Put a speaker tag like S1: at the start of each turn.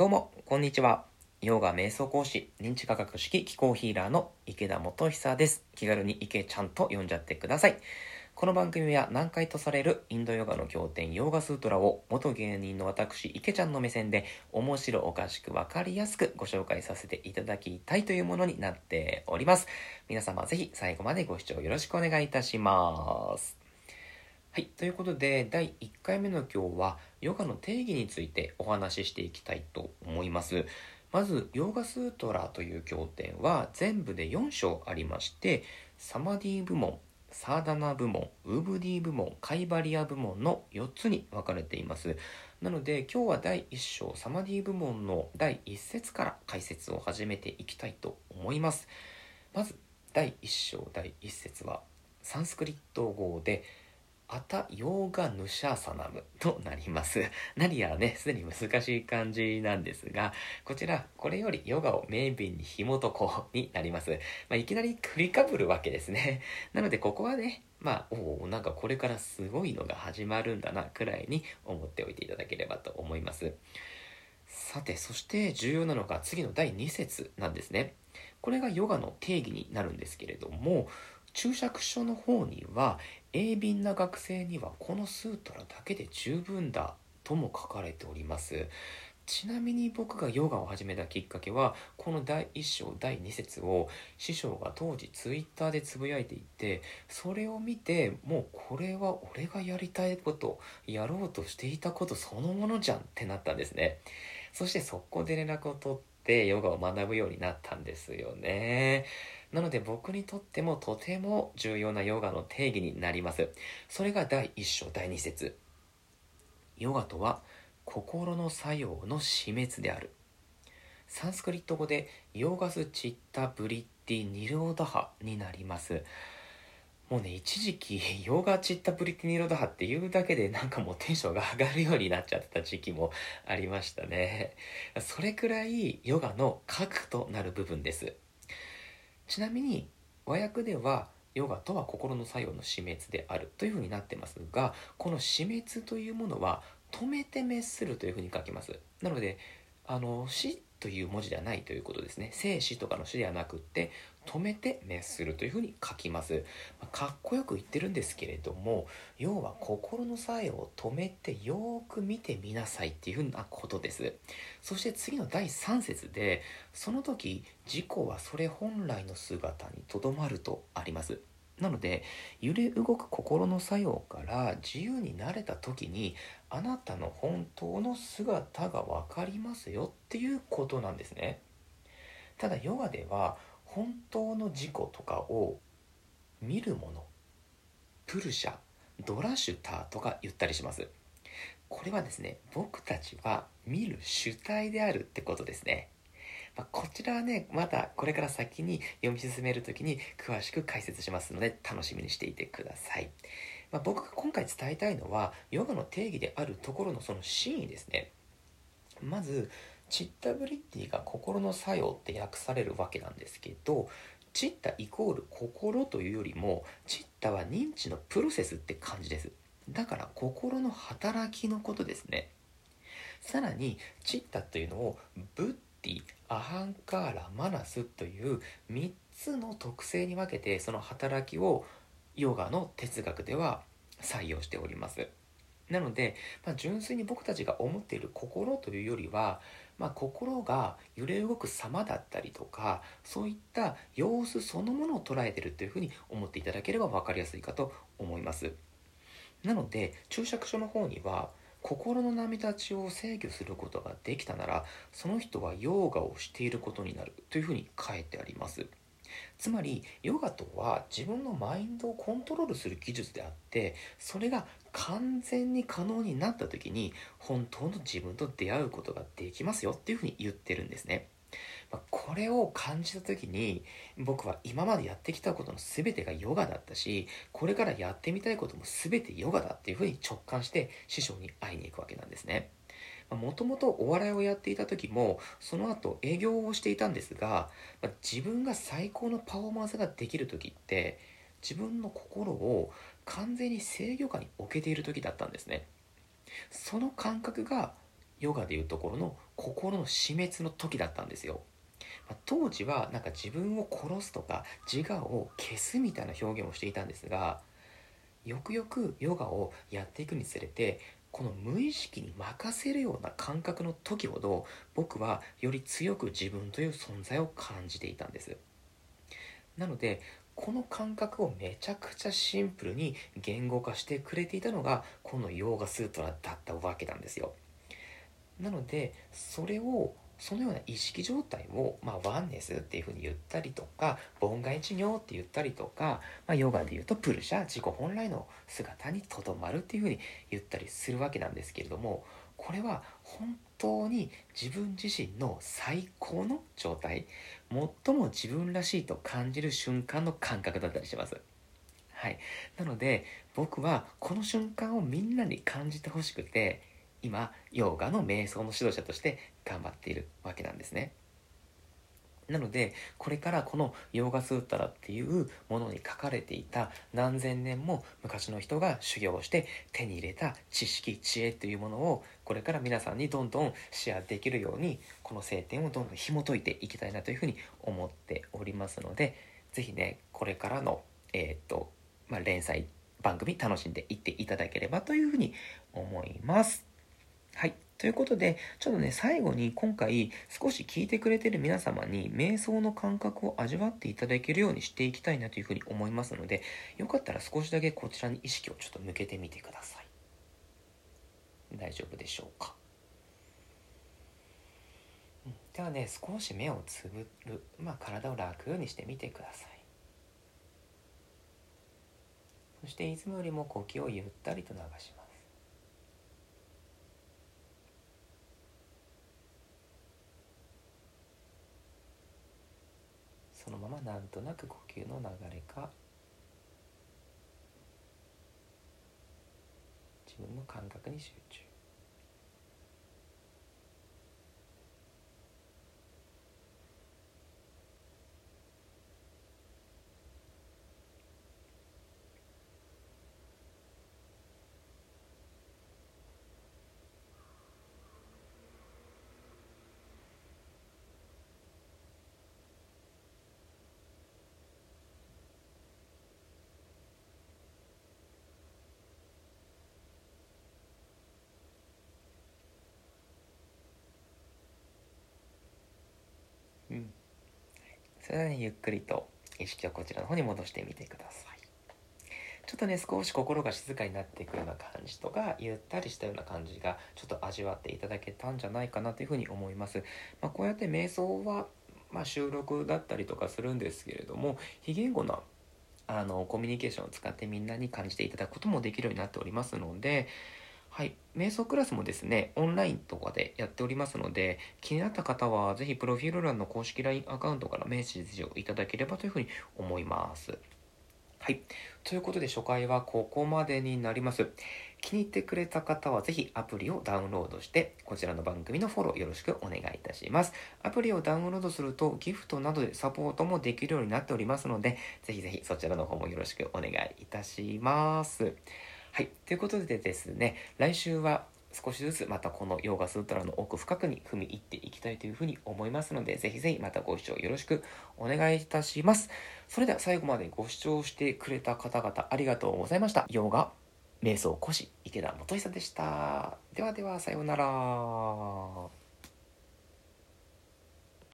S1: どうも、こんにちは。ヨガ瞑想講師、認知科学式気候ヒーラーの池田元久です。気軽に池ちゃんと呼んじゃってください。この番組は難解とされるインドヨガの経典ヨーガスートラを元芸人の私池ちゃんの目線で面白おかしくわかりやすくご紹介させていただきたいというものになっております。皆様ぜひ最後までご視聴よろしくお願いいたします。はい。ということで、第1回目の今日は、ヨガの定義についてお話ししていきたいと思います。まず、ヨガスートラという経典は全部で4章ありまして、サマディ部門、サーダナ部門、ウーブディ部門、カイバリア部門の4つに分かれています。なので、今日は第1章、サマディ部門の第1節から解説を始めていきたいと思います。まず、第1章、第1節は、サンスクリット語で、アタヨーガヌシャーサナムとなります。何やらね、すでに難しい漢字なんですが、こちら、これよりヨガを名便に紐解こうになります。まあ、いきなり振りかぶるわけですね。なので、ここはね、まあ、おお、なんかこれからすごいのが始まるんだな、くらいに思っておいていただければと思います。さて、そして重要なのが次の第2節なんですね。これがヨガの定義になるんですけれども、注釈書の方には鋭敏な学生にはこのスートラだけで十分だとも書かれております。ちなみに僕がヨガを始めたきっかけはこの第1章第2節を師匠が当時ツイッターでつぶやいていてそれを見てもうこれは俺がやりたいことやろうとしていたことそのものじゃんってなったんですね。そして速攻で連絡を取ってヨガを学ぶようになったんですよねなので僕にとってもとても重要なヨガの定義になります。それが第1章第2節ヨガとは心の作用の死滅である。サンスクリット語でヨガスチッタブリッティニローダハになります。もうね、一時期、ヨーガチッタブリティニローダハって言うだけでなんかもうテンションが上がるようになっちゃってた時期もありましたね。それくらいヨガの核となる部分です。ちなみに和訳ではヨガとは心の作用の死滅であるというふうになってますがこの死滅というものは止めて滅するというふうに書きますなのであの死という文字ではないということですね。生死とかの死ではなくって止めて滅するというふうに書きます、まあかっこよく言ってるんですけれども要は心の作用を止めてよーく見てみなさいっていうふうなことです。そして次の第3節でその時自己はそれ本来の姿にとどまるとあります。なので揺れ動く心の作用から自由になれた時にあなたの本当の姿が分かりますよっていうことなんですね。ただヨガでは本当の自己とかを見るものプルシャドラシュターとか言ったりします。これはですね僕たちは見る主体であるってことですね。まあ、こちらはねまたこれから先に読み進める時に詳しく解説しますので楽しみにしていてください、まあ、僕が今回伝えたいのはヨガの定義であるところのその真意ですね。まずチッタブリッティが心の作用って訳されるわけなんですけどチッタイコール心というよりもチッタは認知のプロセスって感じです。だから心の働きのことですね。さらにチッタというのをブッティアハンカーラマナスという3つの特性に分けてその働きをヨガの哲学では採用しております。なので、まあ、純粋に僕たちが思っている心というよりは、まあ、心が揺れ動く様だったりとかそういった様子そのものを捉えているというふうに思っていただければ分かりやすいかと思います。なので注釈書の方には心の波立ちを制御することができたならその人はヨーガをしていることになるというふうに書いてあります。つまりヨガとは自分のマインドをコントロールする技術であってそれが完全に可能になった時に本当の自分と出会うことができますよっていうふうに言ってるんですね。これを感じた時に僕は今までやってきたことの全てがヨガだったしこれからやってみたいことも全てヨガだっていうふうに直感して師匠に会いに行くわけなんですね。もともとお笑いをやっていた時もその後営業をしていたんですが自分が最高のパフォーマンスができる時って自分の心を完全に制御下に置けている時だったんですね。その感覚がヨガでいうところの心の死滅の時だったんですよ。当時はなんか自分を殺すとか自我を消すみたいな表現をしていたんですがよくよくヨガをやっていくにつれてこの無意識に任せるような感覚の時ほど僕はより強く自分という存在を感じていたんですなのでこの感覚をめちゃくちゃシンプルに言語化してくれていたのがこのヨーガスートラだったわけなんですよなのでそれをそのような意識状態を、まあ、ワンネスっていうふうに言ったりとか凡外治療って言ったりとか、まあ、ヨガで言うとプルシャ自己本来の姿にとどまるっていうふうに言ったりするわけなんですけれどもこれは本当に自分自身の最高の状態最も自分らしいと感じる瞬間の感覚だったりします。はい、なので僕はこの瞬間をみんなに感じてほしくて今ヨガの瞑想の指導者として頑張っているわけなんですね。なのでこれからこのヨーガスータラっていうものに書かれていた何千年も昔の人が修行して手に入れた知識知恵というものをこれから皆さんにどんどんシェアできるようにこの聖典をどんどん紐解いていきたいなというふうに思っておりますので是非ねこれからのえー、っと、まあ、連載番組楽しんでいっていただければというふうに思います。はい。ということで、ちょっとね、最後に今回少し聞いてくれてる皆様に瞑想の感覚を味わっていただけるようにしていきたいなというふうに思いますので、よかったら少しだけこちらに意識をちょっと向けてみてください。大丈夫でしょうか？ではね、少し目をつぶる、まあ、体を楽にしてみてください。そしていつもよりも呼吸をゆったりと流します。そのままなんとなく呼吸の流れか自分の感覚に集中。それでは、ね、ゆっくりと意識をこちらの方に戻してみてください。ちょっとね、少し心が静かになっていくような感じとか、ゆったりしたような感じが、ちょっと味わっていただけたんじゃないかなというふうに思います。まあ、こうやって瞑想は、まあ、収録だったりとかするんですけれども、非言語なあのコミュニケーションを使ってみんなに感じていただくこともできるようになっておりますので、はい。瞑想クラスもですね、オンラインとかでやっておりますので、気になった方は、ぜひプロフィール欄の公式 LINE アカウントからメッセージをいただければというふうに思います。はい。ということで、初回はここまでになります。気に入ってくれた方は、ぜひアプリをダウンロードして、こちらの番組のフォローよろしくお願いいたします。アプリをダウンロードすると、ギフトなどでサポートもできるようになっておりますので、ぜひぜひそちらの方もよろしくお願いいたします。はい。ということでですね、来週は少しずつまたこのヨーガスートラの奥深くに踏み入っていきたいというふうに思いますので、ぜひぜひまたご視聴よろしくお願いいたします。それでは最後までご視聴してくれた方々ありがとうございました。ヨーガ瞑想講師池田元久でした。ではではさようなら。